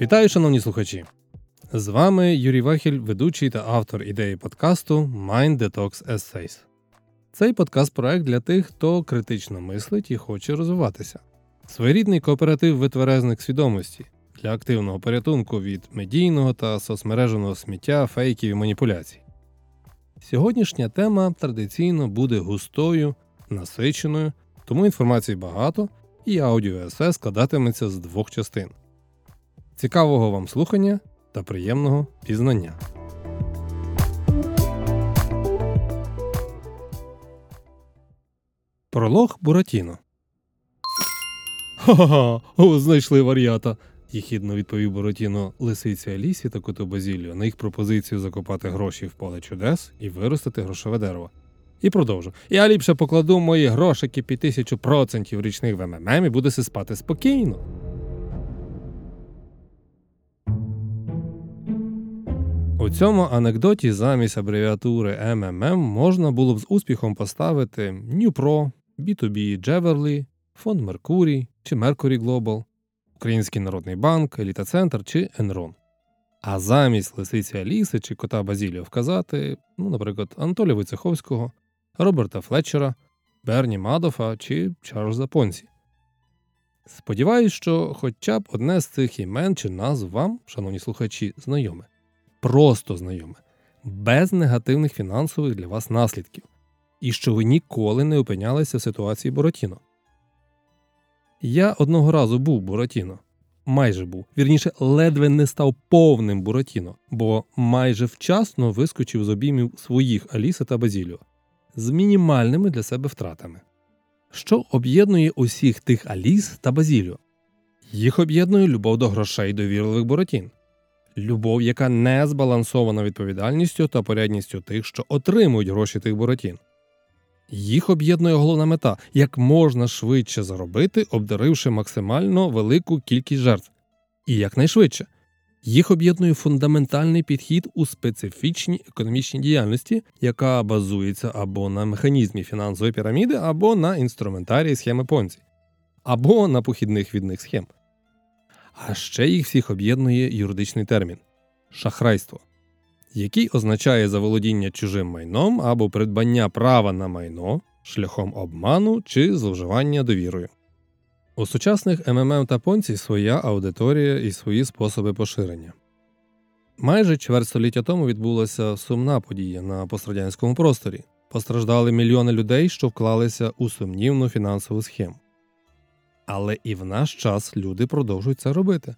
Вітаю, шановні слухачі! З вами Юрій Вахіль, ведучий та автор ідеї подкасту Mind Detox Essays. Цей подкаст проект для тих, хто критично мислить і хоче розвиватися. Своєрідний кооператив витверезних свідомості для активного порятунку від медійного та соцмереженого сміття, фейків і маніпуляцій. Сьогоднішня тема традиційно буде густою, насиченою, тому інформації багато, і аудіо есе складатиметься з двох частин. Цікавого вам слухання та приємного пізнання. Пролог Буратіно. Ха-ха, о, знайшли вар'ята. їхідно відповів Буратіно лисиці Алісі та коту Базілію на їх пропозицію закопати гроші в поле чудес і виростити грошове дерево. І продовжу. Я ліпше покладу мої грошики під тисячу процентів річних в МММ і буду си спати спокійно. У цьому анекдоті замість абревіатури МММ можна було б з успіхом поставити Ньюпро, B2B Jewelry, Фонд Меркурій чи Mercury Global, Український народний банк, Еліта Центр чи Енрон. А замість лисиці Аліси чи кота Базілія вказати, ну, наприклад, Анатолія Войцеховського, Роберта Флетчера, Берні Мадофа чи Чарльза Понсі. Сподіваюсь, що хоча б одне з цих імен чи назв вам, шановні слухачі, знайоме просто знайоме, без негативних фінансових для вас наслідків, і що ви ніколи не опинялися в ситуації Буратіно. Я одного разу був Буратіно. Майже був, вірніше, ледве не став повним Буратіно, бо майже вчасно вискочив з обіймів своїх Аліси та Базіліо з мінімальними для себе втратами. Що об'єднує усіх тих Аліс та Базіліо? Їх об'єднує любов до грошей довірливих Буратін любов, яка не збалансована відповідальністю та порядністю тих, що отримують гроші тих буратін. Їх об'єднує головна мета як можна швидше заробити, обдаривши максимально велику кількість жертв, і якнайшвидше. Їх об'єднує фундаментальний підхід у специфічній економічній діяльності, яка базується або на механізмі фінансової піраміди, або на інструментарії схеми Понці, або на похідних від них схем. А ще їх всіх об'єднує юридичний термін шахрайство, який означає заволодіння чужим майном або придбання права на майно шляхом обману чи зловживання довірою. У сучасних МММ та понці своя аудиторія і свої способи поширення. Майже чверть століття тому відбулася сумна подія на пострадянському просторі. Постраждали мільйони людей, що вклалися у сумнівну фінансову схему. Але і в наш час люди продовжують це робити.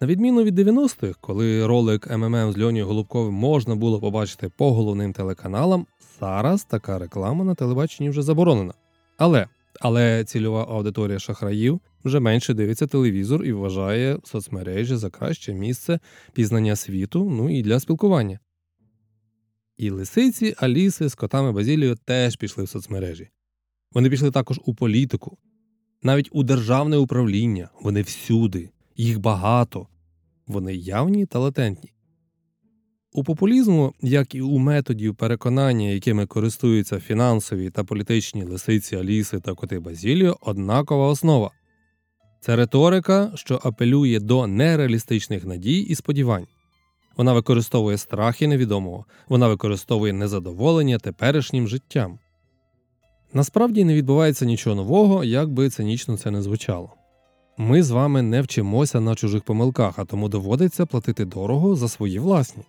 На відміну від 90-х, коли ролик МММ з Льонією Голубковим можна було побачити по головним телеканалам, зараз така реклама на телебаченні вже заборонена. Але але цільова аудиторія шахраїв вже менше дивиться телевізор і вважає соцмережі за краще місце пізнання світу, ну і для спілкування. І лисиці, Аліси з котами Базіліо теж пішли в соцмережі. Вони пішли також у політику навіть у державне управління, вони всюди, їх багато, вони явні та латентні. У популізму, як і у методів переконання, якими користуються фінансові та політичні лисиці Аліси та коти Базіліо, однакова основа це риторика, що апелює до нереалістичних надій і сподівань. Вона використовує страхи невідомого, вона використовує незадоволення теперішнім життям. Насправді не відбувається нічого нового, як би цинічно це не звучало. Ми з вами не вчимося на чужих помилках, а тому доводиться платити дорого за свої власні.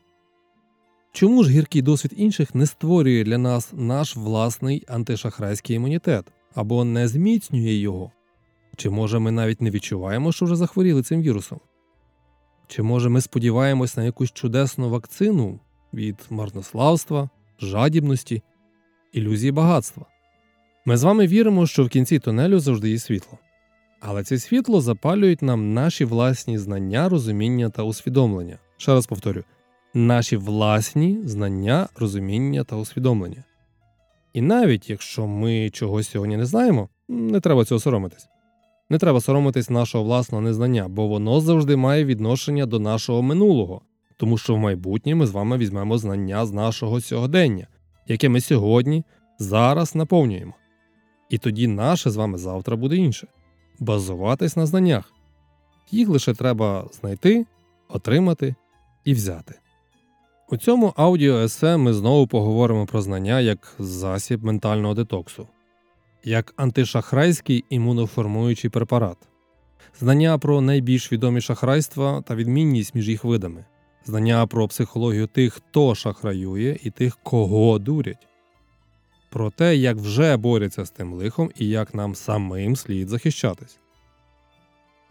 Чому ж гіркий досвід інших не створює для нас наш власний антишахрайський імунітет або не зміцнює його? Чи може ми навіть не відчуваємо, що вже захворіли цим вірусом? Чи може ми сподіваємось на якусь чудесну вакцину від марнославства, жадібності, ілюзії багатства? Ми з вами віримо, що в кінці тунелю завжди є світло. Але це світло запалюють нам наші власні знання, розуміння та усвідомлення. Ще раз повторю: наші власні знання, розуміння та усвідомлення. І навіть якщо ми чогось сьогодні не знаємо, не треба цього соромитись. Не треба соромитись нашого власного незнання, бо воно завжди має відношення до нашого минулого, тому що в майбутнє ми з вами візьмемо знання з нашого сьогодення, яке ми сьогодні зараз наповнюємо. І тоді наше з вами завтра буде інше базуватись на знаннях. Їх лише треба знайти, отримати і взяти. У цьому аудіо есе ми знову поговоримо про знання як засіб ментального детоксу, як антишахрайський імуноформуючий препарат, знання про найбільш відомі шахрайства та відмінність між їх видами, знання про психологію тих, хто шахраює, і тих, кого дурять, про те, як вже борються з тим лихом і як нам самим слід захищатись.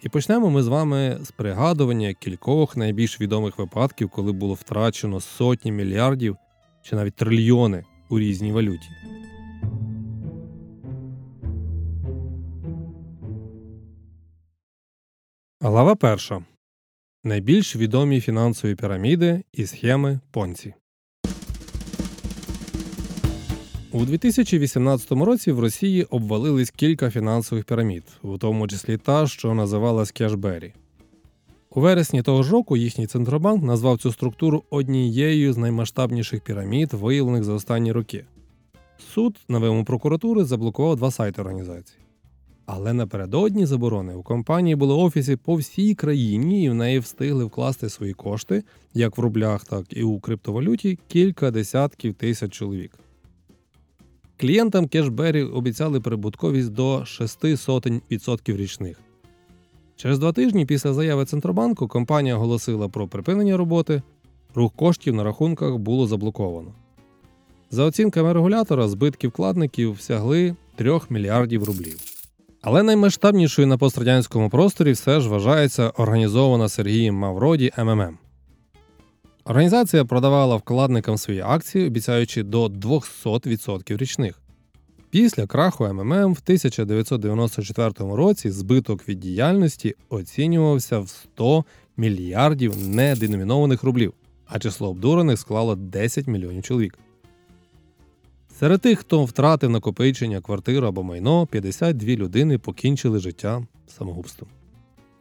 І почнемо ми з вами з пригадування кількох найбільш відомих випадків, коли було втрачено сотні мільярдів чи навіть трильйони у різній валюті. Глава перша. Найбільш відомі фінансові піраміди і схеми Понці. У 2018 році в Росії обвалились кілька фінансових пірамід, у тому числі та, що називалась Кешбері. У вересні того ж року їхній центробанк назвав цю структуру однією з наймасштабніших пірамід, виявлених за останні роки. Суд на вимогу прокуратури заблокував два сайти організації. Але напередодні заборони у компанії були офіси по всій країні, і в неї встигли вкласти свої кошти, як в рублях, так і у криптовалюті, кілька десятків тисяч чоловік. Клієнтам Кешбері обіцяли прибутковість до 6 сотень відсотків річних. Через два тижні після заяви Центробанку компанія оголосила про припинення роботи, рух коштів на рахунках було заблоковано. За оцінками регулятора, збитки вкладників сягли 3 мільярдів рублів. Але наймасштабнішою на пострадянському просторі все ж вважається організована Сергієм Мавроді МММ. Організація продавала вкладникам свої акції, обіцяючи до 200% річних. Після краху МММ в 1994 році збиток від діяльності оцінювався в 100 мільярдів неденомінованих рублів, а число обдурених склало 10 мільйонів чоловік. Серед тих, хто втратив накопичення квартиру або майно, 52 людини покінчили життя самогубством.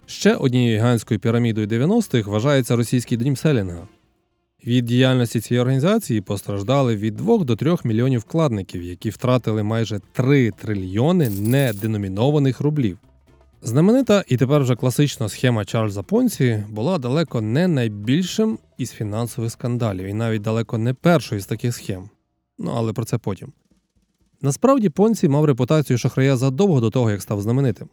Ще однією гігантською пірамідою 90-х вважається російський дім Селінга. Від діяльності цієї організації постраждали від 2 до 3 мільйонів вкладників, які втратили майже 3 трильйони неденомінованих рублів. Знаменита і тепер вже класична схема Чарльза Понці була далеко не найбільшим із фінансових скандалів, і навіть далеко не першою з таких схем. Ну але про це потім. Насправді Понці мав репутацію шахрая задовго до того, як став знаменитим.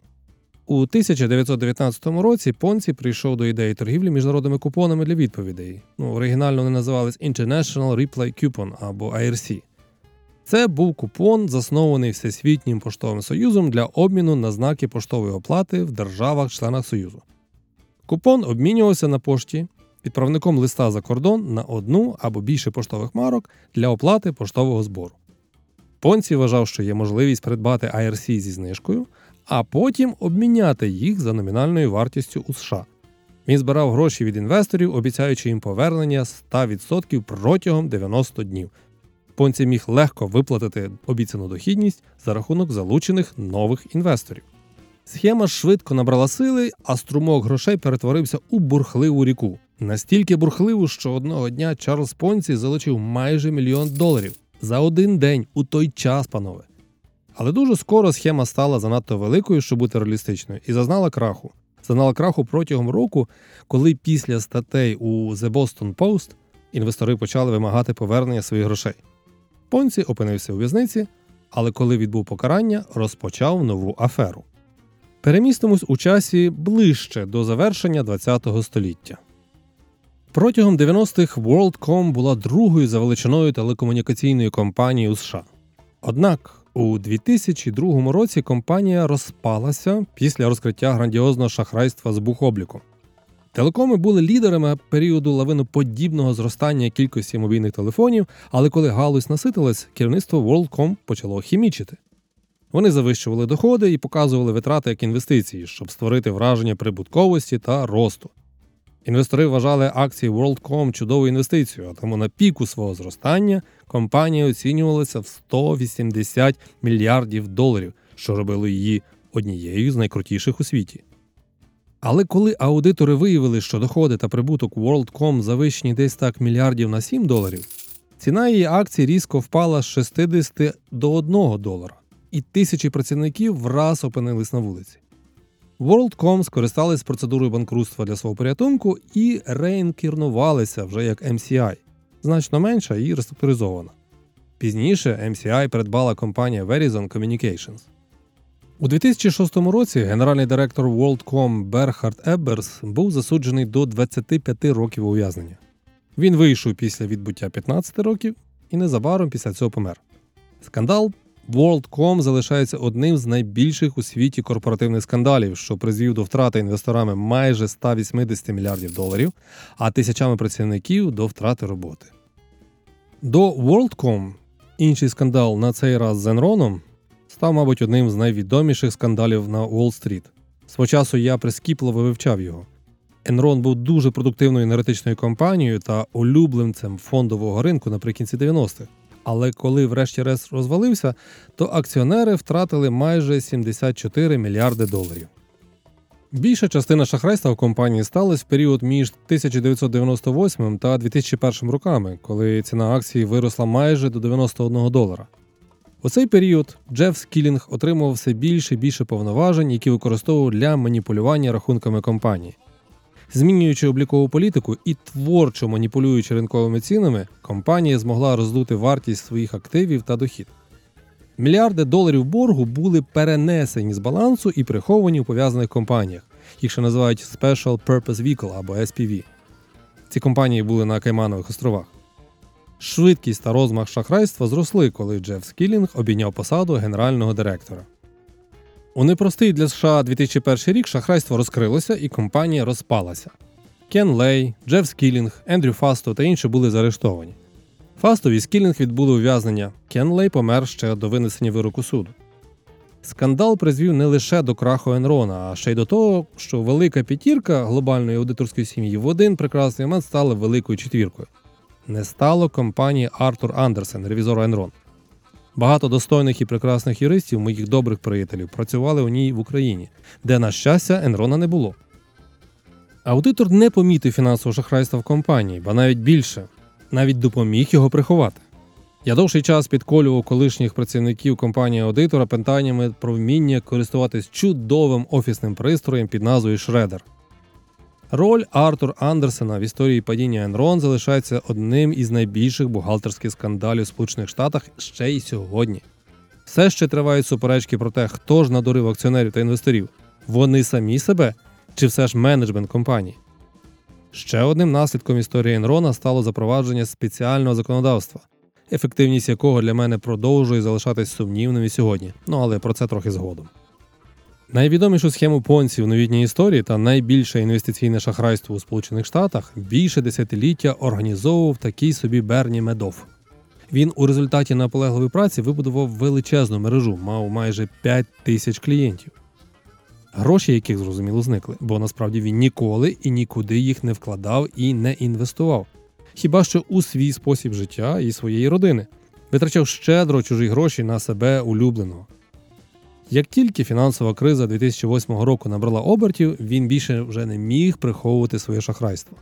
У 1919 році Понці прийшов до ідеї торгівлі міжнародними купонами для відповідей. Ну, Оригінально вони називались International Reply Coupon або IRC. Це був купон, заснований Всесвітнім поштовим союзом для обміну на знаки поштової оплати в державах-членах Союзу. Купон обмінювався на пошті відправником листа за кордон на одну або більше поштових марок для оплати поштового збору. Понці вважав, що є можливість придбати IRC зі знижкою, а потім обміняти їх за номінальною вартістю у США. Він збирав гроші від інвесторів, обіцяючи їм повернення 100% протягом 90 днів. Понці міг легко виплатити обіцяну дохідність за рахунок залучених нових інвесторів. Схема швидко набрала сили, а струмок грошей перетворився у бурхливу ріку. Настільки бурхливу, що одного дня Чарльз Понці залучив майже мільйон доларів за один день у той час, панове. Але дуже скоро схема стала занадто великою, щоб бути реалістичною, і зазнала краху. Зазнала краху протягом року, коли після статей у The Boston Post інвестори почали вимагати повернення своїх грошей. Понці опинився у в'язниці, але коли відбув покарання, розпочав нову аферу. Перемістимось у часі ближче до завершення ХХ століття. Протягом 90-х WorldCom була другою за величиною телекомунікаційною компанією США. Однак у 2002 році компанія розпалася після розкриття грандіозного шахрайства з бухобліком. Телекоми були лідерами періоду лавиноподібного зростання кількості мобільних телефонів, але коли галузь наситилась, керівництво WorldCom почало хімічити. Вони завищували доходи і показували витрати як інвестиції, щоб створити враження прибутковості та росту. Інвестори вважали акції WorldCom чудовою інвестицією, тому на піку свого зростання компанія оцінювалася в 180 мільярдів доларів, що робило її однією з найкрутіших у світі. Але коли аудитори виявили, що доходи та прибуток WorldCom завищені десь так мільярдів на 7 доларів, ціна її акцій різко впала з 60 до 1 долара, і тисячі працівників враз опинились на вулиці. WorldCom скористались процедурою банкрутства для свого порятунку і реінкарнувалися вже як MCI, значно менша і реструктуризована. Пізніше MCI придбала компанія Verizon Communications. У 2006 році генеральний директор WorldCom Бернард Ебберс був засуджений до 25 років ув'язнення. Він вийшов після відбуття 15 років і незабаром після цього помер. Скандал WorldCom залишається одним з найбільших у світі корпоративних скандалів, що призвів до втрати інвесторами майже 180 мільярдів доларів, а тисячами працівників до втрати роботи. До WorldCom інший скандал на цей раз з Enron став, мабуть, одним з найвідоміших скандалів на Уолл-стріт. Свого часу я прискіпливо вивчав його. Enron був дуже продуктивною енергетичною компанією та улюбленцем фондового ринку наприкінці 90-х. Але коли врешті-решт розвалився, то акціонери втратили майже 74 мільярди доларів. Більша частина шахрайства в компанії сталася в період між 1998 та 2001 роками, коли ціна акції виросла майже до 91 долара. У цей період Джеф Скілінг отримував все більше і більше повноважень, які використовував для маніпулювання рахунками компанії. Змінюючи облікову політику і творчо маніпулюючи ринковими цінами, компанія змогла роздути вартість своїх активів та дохід. Мільярди доларів боргу були перенесені з балансу і приховані у пов'язаних компаніях, їх ще називають Special Purpose Vehicle або SPV. Ці компанії були на Кайманових островах. Швидкість та розмах шахрайства зросли, коли Джеф Скілінг обійняв посаду генерального директора. У непростий для США 2001 рік шахрайство розкрилося і компанія розпалася. Кен Лей, Джеф Скілінг, Ендрю Фасто та інші були заарештовані. Фастов і Скілінг відбули ув'язнення. Кен Лей помер ще до винесення вироку суду. Скандал призвів не лише до краху Енрона, а ще й до того, що велика п'ятірка глобальної аудиторської сім'ї в один прекрасний момент стала великою четвіркою. Не стало компанії Артур Андерсен, ревізора Енрон. Багато достойних і прекрасних юристів, моїх добрих приятелів, працювали у ній в Україні, де, на щастя, Енрона не було. Аудитор не помітив фінансового шахрайства в компанії, ба навіть більше, навіть допоміг його приховати. Я довший час підколював колишніх працівників компанії аудитора питаннями про вміння користуватись чудовим офісним пристроєм під назвою Shredder. Роль Артур Андерсена в історії падіння Enron залишається одним із найбільших бухгалтерських скандалів в Сполучених Штатах ще й сьогодні. Все ще тривають суперечки про те, хто ж надурив акціонерів та інвесторів вони самі себе чи все ж менеджмент компанії. Ще одним наслідком історії Енрона стало запровадження спеціального законодавства, ефективність якого для мене продовжує залишатись сумнівним і сьогодні. Ну але про це трохи згодом. Найвідомішу схему Понці в новітній історії та найбільше інвестиційне шахрайство у Сполучених Штатах більше десятиліття організовував такий собі Берні Медов. Він у результаті наполегливої праці вибудував величезну мережу, мав майже 5 тисяч клієнтів, гроші яких зрозуміло зникли, бо насправді він ніколи і нікуди їх не вкладав і не інвестував. Хіба що у свій спосіб життя і своєї родини витрачав щедро чужі гроші на себе улюбленого. Як тільки фінансова криза 2008 року набрала обертів, він більше вже не міг приховувати своє шахрайство.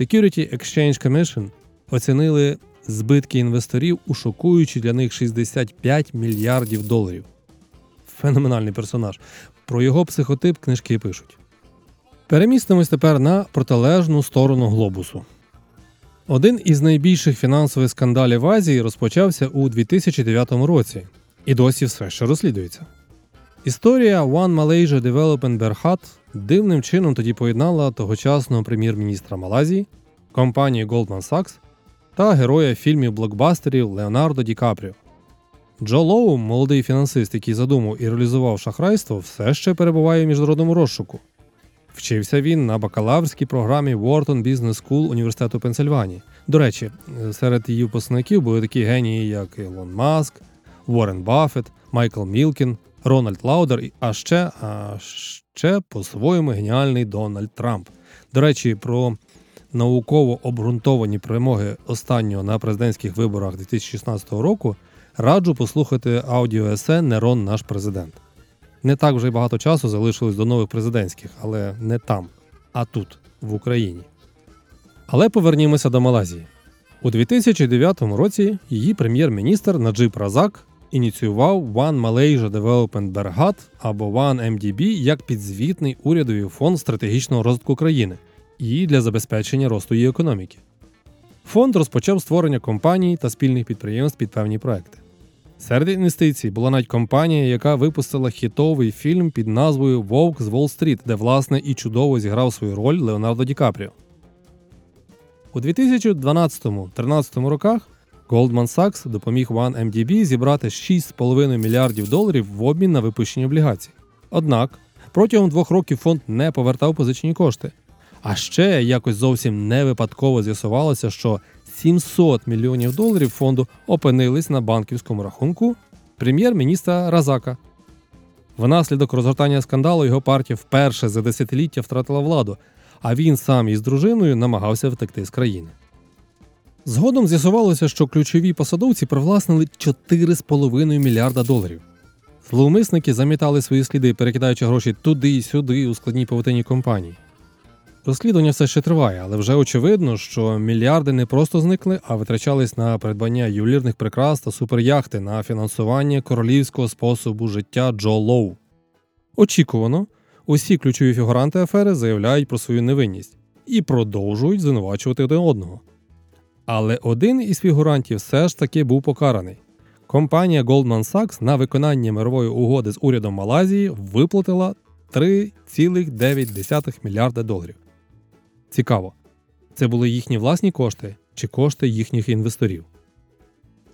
Security Exchange Commission оцінили збитки інвесторів у шокуючі для них 65 мільярдів доларів. Феноменальний персонаж. Про його психотип книжки пишуть. Перемістимось тепер на протилежну сторону глобусу. Один із найбільших фінансових скандалів в Азії розпочався у 2009 році і досі все ще розслідується. Історія One Malaysia Development Berhad дивним чином тоді поєднала тогочасного прем'єр-міністра Малайзії, компанію Goldman Sachs та героя фільмів блокбастерів Леонардо Ді Капріо. Джо Лоу, молодий фінансист, який задумав і реалізував шахрайство, все ще перебуває в міжнародному розшуку. Вчився він на бакалаврській програмі Wharton Business School Університету Пенсильванії. До речі, серед її випускників були такі генії, як Ілон Маск, Уоррен Баффет, Майкл Мілкін, Рональд Лаудер, а ще, а ще по-своєму геніальний Дональд Трамп. До речі, про науково обґрунтовані перемоги останнього на президентських виборах 2016 року раджу послухати аудіо-есе Нерон наш президент. Не так вже й багато часу залишилось до нових президентських, але не там, а тут, в Україні. Але повернімося до Малазії. У 2009 році її прем'єр-міністр Наджиб Разак ініціював One Malaysia Development Berhad або One MDB як підзвітний урядовий фонд стратегічного розвитку країни і для забезпечення росту її економіки. Фонд розпочав створення компаній та спільних підприємств під певні проекти. Серед інвестицій була навіть компанія, яка випустила хітовий фільм під назвою Вовк з Уолл-стріт, де, власне, і чудово зіграв свою роль Леонардо Ді Капріо. У 2012-13 роках Goldman Sachs допоміг OneMDB зібрати 6,5 мільярдів доларів в обмін на випущені облігації. Однак протягом двох років фонд не повертав позичені кошти. А ще якось зовсім не випадково з'ясувалося, що 700 мільйонів доларів фонду опинились на банківському рахунку прем'єр-міністра Разака. Внаслідок розгортання скандалу його партія вперше за десятиліття втратила владу, а він сам із дружиною намагався втекти з країни. Згодом з'ясувалося, що ключові посадовці привласнили 4,5 мільярда доларів. Зловмисники замітали свої сліди, перекидаючи гроші туди й сюди у складній павутині компаній. Розслідування все ще триває, але вже очевидно, що мільярди не просто зникли, а витрачались на придбання ювелірних прикрас та суперяхти на фінансування королівського способу життя Джо Лоу. Очікувано, усі ключові фігуранти афери заявляють про свою невинність і продовжують звинувачувати один одного. Але один із фігурантів все ж таки був покараний. Компанія Goldman Sachs на виконання мирової угоди з урядом Малайзії виплатила 3,9 мільярда доларів. Цікаво, це були їхні власні кошти чи кошти їхніх інвесторів.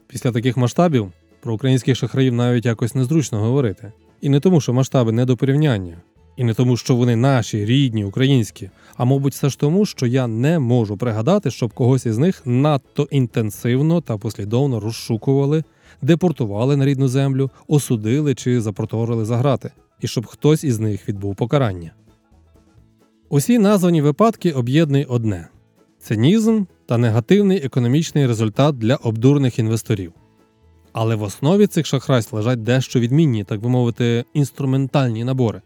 Після таких масштабів про українських шахраїв навіть якось незручно говорити. І не тому, що масштаби не до порівняння, і не тому, що вони наші, рідні, українські, а мабуть, все ж тому, що я не можу пригадати, щоб когось із них надто інтенсивно та послідовно розшукували, депортували на рідну землю, осудили чи запроторили за грати, і щоб хтось із них відбув покарання. Усі названі випадки об'єднує одне цинізм та негативний економічний результат для обдурних інвесторів. Але в основі цих шахрайств лежать дещо відмінні, так би мовити, інструментальні набори.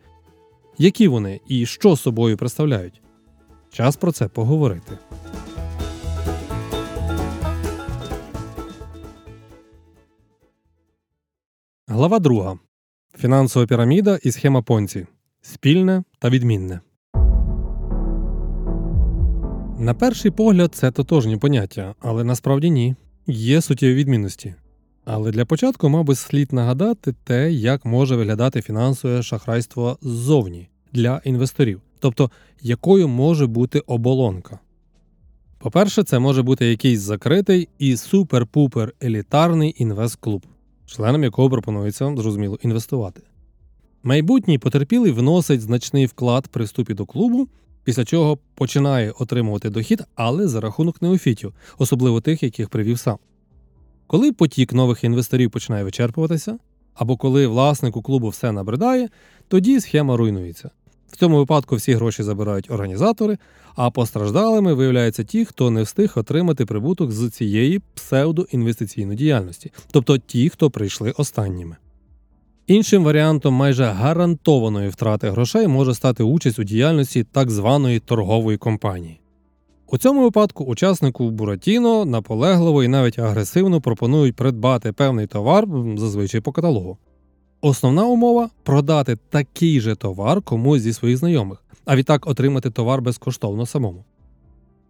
Які вони і що собою представляють? Час про це поговорити. Глава 2. Фінансова піраміда і схема Понці. Спільне та відмінне. На перший погляд, це тотожні поняття, але насправді ні. Є суттєві відмінності. Але для початку, мабуть, слід нагадати те, як може виглядати фінансове шахрайство ззовні для інвесторів, тобто якою може бути оболонка. По-перше, це може бути якийсь закритий і супер-пупер елітарний інвест-клуб, членам якого пропонується зрозуміло інвестувати. Майбутній потерпілий вносить значний вклад при вступі до клубу після чого починає отримувати дохід, але за рахунок неофітів, особливо тих, яких привів сам. Коли потік нових інвесторів починає вичерпуватися, або коли власнику клубу все набридає, тоді схема руйнується. В цьому випадку всі гроші забирають організатори, а постраждалими виявляються ті, хто не встиг отримати прибуток з цієї псевдоінвестиційної діяльності, тобто ті, хто прийшли останніми. Іншим варіантом майже гарантованої втрати грошей може стати участь у діяльності так званої торгової компанії. У цьому випадку учаснику Буратіно наполегливо і навіть агресивно пропонують придбати певний товар зазвичай по каталогу. Основна умова продати такий же товар комусь зі своїх знайомих, а відтак отримати товар безкоштовно самому.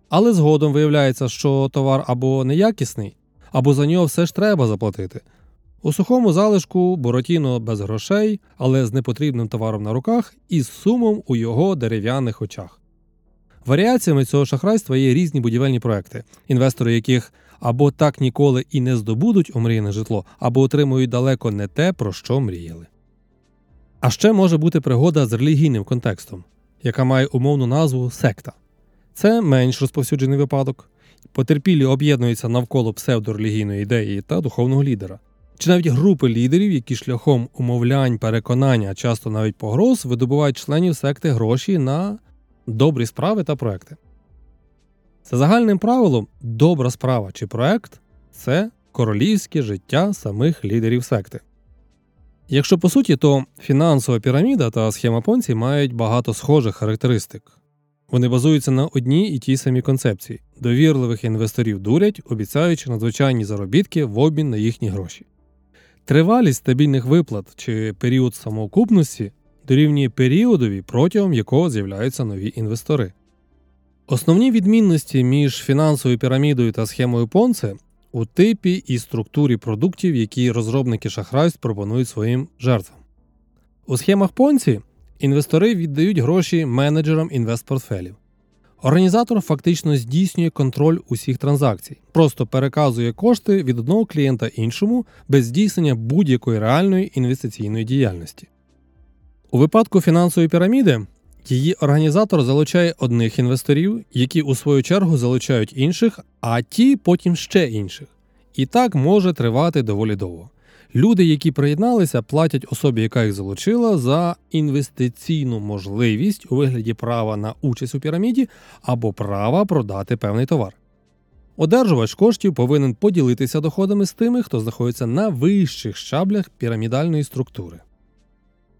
Але згодом виявляється, що товар або неякісний, або за нього все ж треба заплатити. У сухому залишку Боротіно без грошей, але з непотрібним товаром на руках і з сумом у його дерев'яних очах. Варіаціями цього шахрайства є різні будівельні проекти, інвестори яких або так ніколи і не здобудуть омріяне житло, або отримують далеко не те, про що мріяли. А ще може бути пригода з релігійним контекстом, яка має умовну назву секта. Це менш розповсюджений випадок. Потерпілі об'єднуються навколо псевдорелігійної ідеї та духовного лідера чи навіть групи лідерів, які шляхом умовлянь, переконання, часто навіть погроз, видобувають членів секти гроші на добрі справи та проекти. За загальним правилом, добра справа чи проект це королівське життя самих лідерів секти. Якщо по суті, то фінансова піраміда та схема Понці мають багато схожих характеристик. Вони базуються на одній і тій самій концепції довірливих інвесторів дурять, обіцяючи надзвичайні заробітки в обмін на їхні гроші. Тривалість стабільних виплат чи період самоокупності дорівнює періодові, протягом якого з'являються нові інвестори. Основні відмінності між фінансовою пірамідою та схемою Понце у типі і структурі продуктів, які розробники шахрайств пропонують своїм жертвам. У схемах Понці інвестори віддають гроші менеджерам інвестпортфелів. Організатор фактично здійснює контроль усіх транзакцій, просто переказує кошти від одного клієнта іншому без здійснення будь-якої реальної інвестиційної діяльності. У випадку фінансової піраміди її організатор залучає одних інвесторів, які у свою чергу залучають інших, а ті потім ще інших. І так може тривати доволі довго. Люди, які приєдналися, платять особі, яка їх залучила, за інвестиційну можливість у вигляді права на участь у піраміді або права продати певний товар. Одержувач коштів повинен поділитися доходами з тими, хто знаходиться на вищих щаблях пірамідальної структури.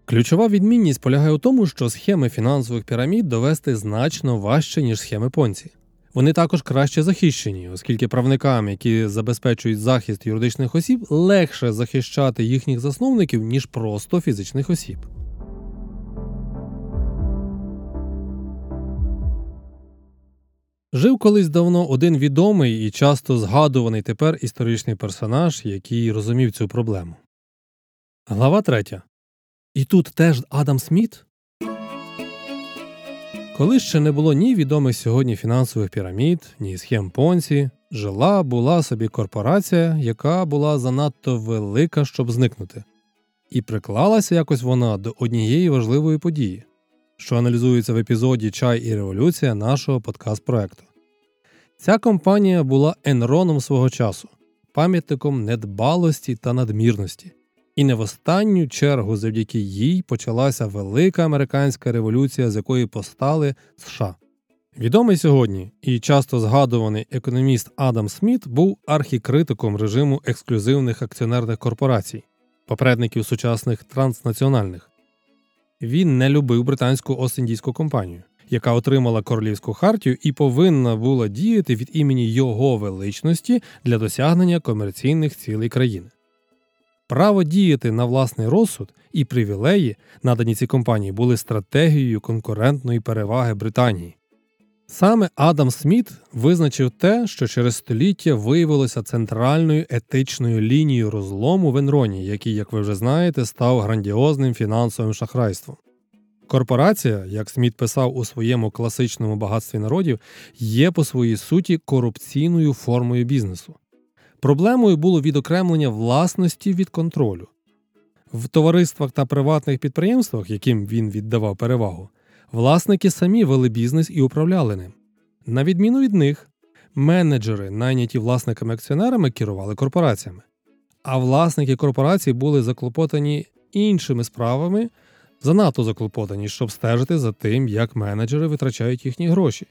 Ключова відмінність полягає у тому, що схеми фінансових пірамід довести значно важче, ніж схеми понці. Вони також краще захищені, оскільки правникам, які забезпечують захист юридичних осіб, легше захищати їхніх засновників, ніж просто фізичних осіб. Жив колись давно один відомий і часто згадуваний тепер історичний персонаж, який розумів цю проблему. Глава 3. І тут теж Адам Сміт. Коли ще не було ні відомих сьогодні фінансових пірамід, ні схем понці, жила була собі корпорація, яка була занадто велика, щоб зникнути, і приклалася якось вона до однієї важливої події, що аналізується в епізоді Чай і революція нашого подкаст проекту. Ця компанія була енроном свого часу, пам'ятником недбалості та надмірності. І не в останню чергу завдяки їй почалася велика американська революція, з якої постали США. Відомий сьогодні і часто згадуваний економіст Адам Сміт був архікритиком режиму ексклюзивних акціонерних корпорацій, попередників сучасних транснаціональних. Він не любив британську Ост-Індійську компанію, яка отримала королівську хартію і повинна була діяти від імені його величності для досягнення комерційних цілей країни. Право діяти на власний розсуд і привілеї, надані цій компанії, були стратегією конкурентної переваги Британії. Саме Адам Сміт визначив те, що через століття виявилося центральною етичною лінією розлому в Енроні, який, як ви вже знаєте, став грандіозним фінансовим шахрайством. Корпорація, як Сміт писав у своєму класичному багатстві народів, є по своїй суті корупційною формою бізнесу. Проблемою було відокремлення власності від контролю. В товариствах та приватних підприємствах, яким він віддавав перевагу, власники самі вели бізнес і управляли ним. На відміну від них, менеджери, найняті власниками акціонерами, керували корпораціями, а власники корпорацій були заклопотані іншими справами, занадто заклопотані, щоб стежити за тим, як менеджери витрачають їхні гроші.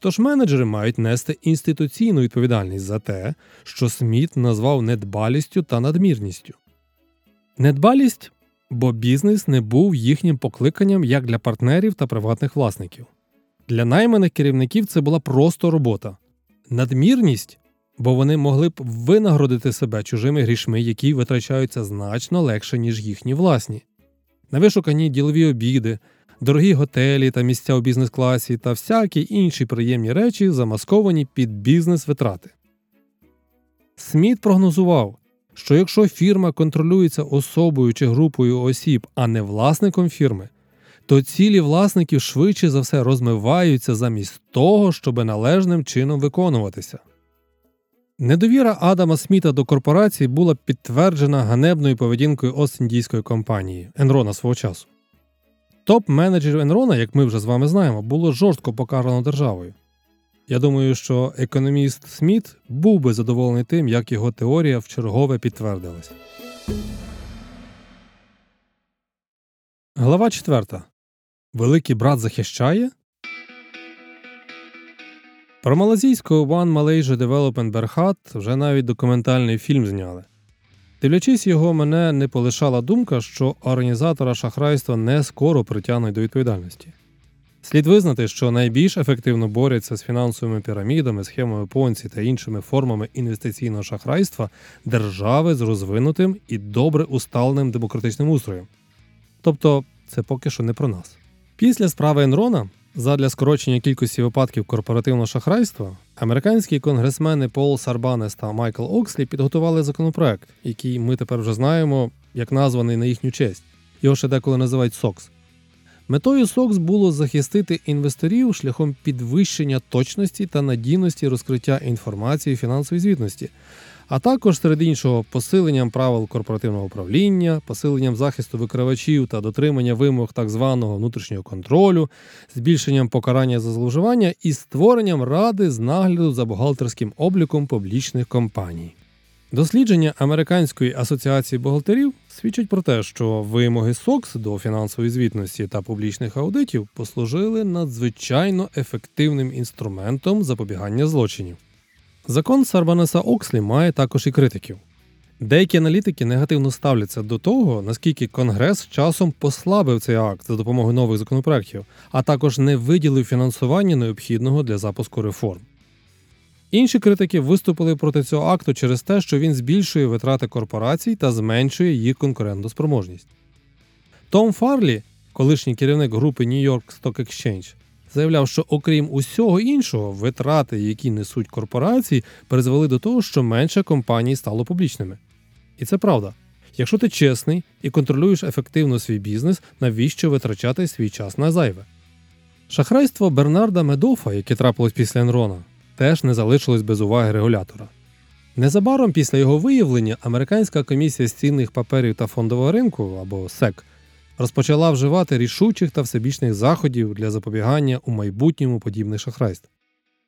Тож менеджери мають нести інституційну відповідальність за те, що Сміт назвав недбалістю та надмірністю. Недбалість, бо бізнес не був їхнім покликанням як для партнерів та приватних власників. Для найманих керівників це була просто робота. Надмірність, бо вони могли б винагородити себе чужими грішми, які витрачаються значно легше, ніж їхні власні. На вишукані ділові обіди, дорогі готелі та місця у бізнес-класі та всякі інші приємні речі, замасковані під бізнес-витрати. Сміт прогнозував, що якщо фірма контролюється особою чи групою осіб, а не власником фірми, то цілі власників швидше за все розмиваються замість того, щоб належним чином виконуватися. Недовіра Адама Сміта до корпорації була підтверджена ганебною поведінкою Ост-Індійської компанії Енрона свого часу. Топ-менеджерів Енрона, як ми вже з вами знаємо, було жорстко покарано державою. Я думаю, що економіст Сміт був би задоволений тим, як його теорія вчергове підтвердилась. Глава 4. Великий брат захищає. Про малазійського One Malaysia Development Berhad вже навіть документальний фільм зняли. Дивлячись його, мене не полишала думка, що організатора шахрайства не скоро притягнуть до відповідальності. Слід визнати, що найбільш ефективно борються з фінансовими пірамідами, схемами понці та іншими формами інвестиційного шахрайства держави з розвинутим і добре усталеним демократичним устроєм. Тобто, це поки що не про нас. Після справи Енрона, задля скорочення кількості випадків корпоративного шахрайства, американські конгресмени Пол Сарбанес та Майкл Окслі підготували законопроект, який ми тепер вже знаємо, як названий на їхню честь. Його ще деколи називають СОКС. Метою СОКС було захистити інвесторів шляхом підвищення точності та надійності розкриття інформації фінансової звітності, а також серед іншого посиленням правил корпоративного управління, посиленням захисту викривачів та дотримання вимог так званого внутрішнього контролю, збільшенням покарання за зловживання і створенням ради з нагляду за бухгалтерським обліком публічних компаній. Дослідження Американської асоціації бухгалтерів свідчать про те, що вимоги СОКС до фінансової звітності та публічних аудитів послужили надзвичайно ефективним інструментом запобігання злочинів. Закон Сарбанеса Окслі має також і критиків. Деякі аналітики негативно ставляться до того, наскільки Конгрес часом послабив цей акт за допомогою нових законопроєктів, а також не виділив фінансування необхідного для запуску реформ. Інші критики виступили проти цього акту через те, що він збільшує витрати корпорацій та зменшує їх конкурентоспроможність. Том Фарлі, колишній керівник групи New York Stock Exchange, заявляв, що окрім усього іншого, витрати, які несуть корпорації, призвели до того, що менше компаній стало публічними. І це правда. Якщо ти чесний і контролюєш ефективно свій бізнес, навіщо витрачати свій час на зайве? Шахрайство Бернарда Медофа, яке трапилось після Енрона, теж не залишилось без уваги регулятора. Незабаром після його виявлення Американська комісія з цінних паперів та фондового ринку або СЕК розпочала вживати рішучих та всебічних заходів для запобігання у майбутньому подібних шахрайств.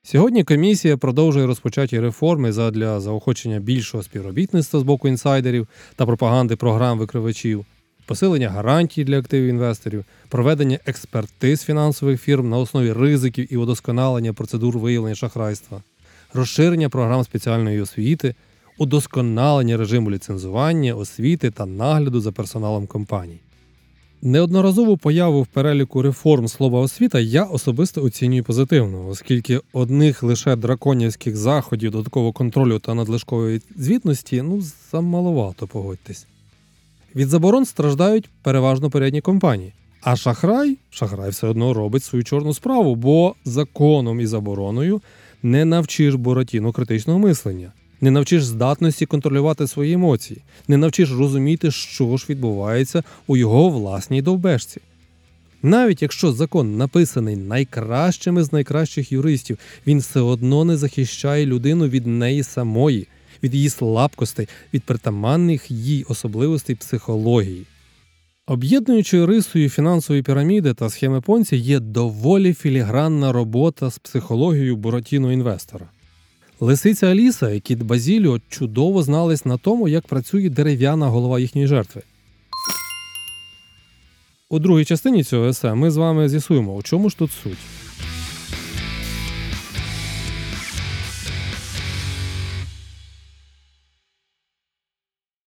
Сьогодні комісія продовжує розпочаті реформи задля заохочення більшого співробітництва з боку інсайдерів та пропаганди програм викривачів, посилення гарантій для активів інвесторів, проведення експертиз фінансових фірм на основі ризиків і удосконалення процедур виявлення шахрайства, розширення програм спеціальної освіти, удосконалення режиму ліцензування, освіти та нагляду за персоналом компаній. Неодноразову появу в переліку реформ слова освіта я особисто оцінюю позитивно, оскільки одних лише драконівських заходів додаткового контролю та надлишкової звітності ну замаловато погодьтесь. Від заборон страждають переважно передні компанії. А шахрай, шахрай все одно робить свою чорну справу, бо законом і забороною не навчиш Буратіно критичного мислення, не навчиш здатності контролювати свої емоції, не навчиш розуміти, що ж відбувається у його власній довбешці. Навіть якщо закон написаний найкращими з найкращих юристів, він все одно не захищає людину від неї самої, від її слабкостей, від притаманних їй особливостей психології. Об'єднуючою рисою фінансової піраміди та схеми Понці є доволі філігранна робота з психологією буратіно інвестора. Лисиця Аліса і кіт Базіліо чудово знались на тому, як працює дерев'яна голова їхньої жертви. У другій частині цього есе ми з вами з'ясуємо, у чому ж тут суть.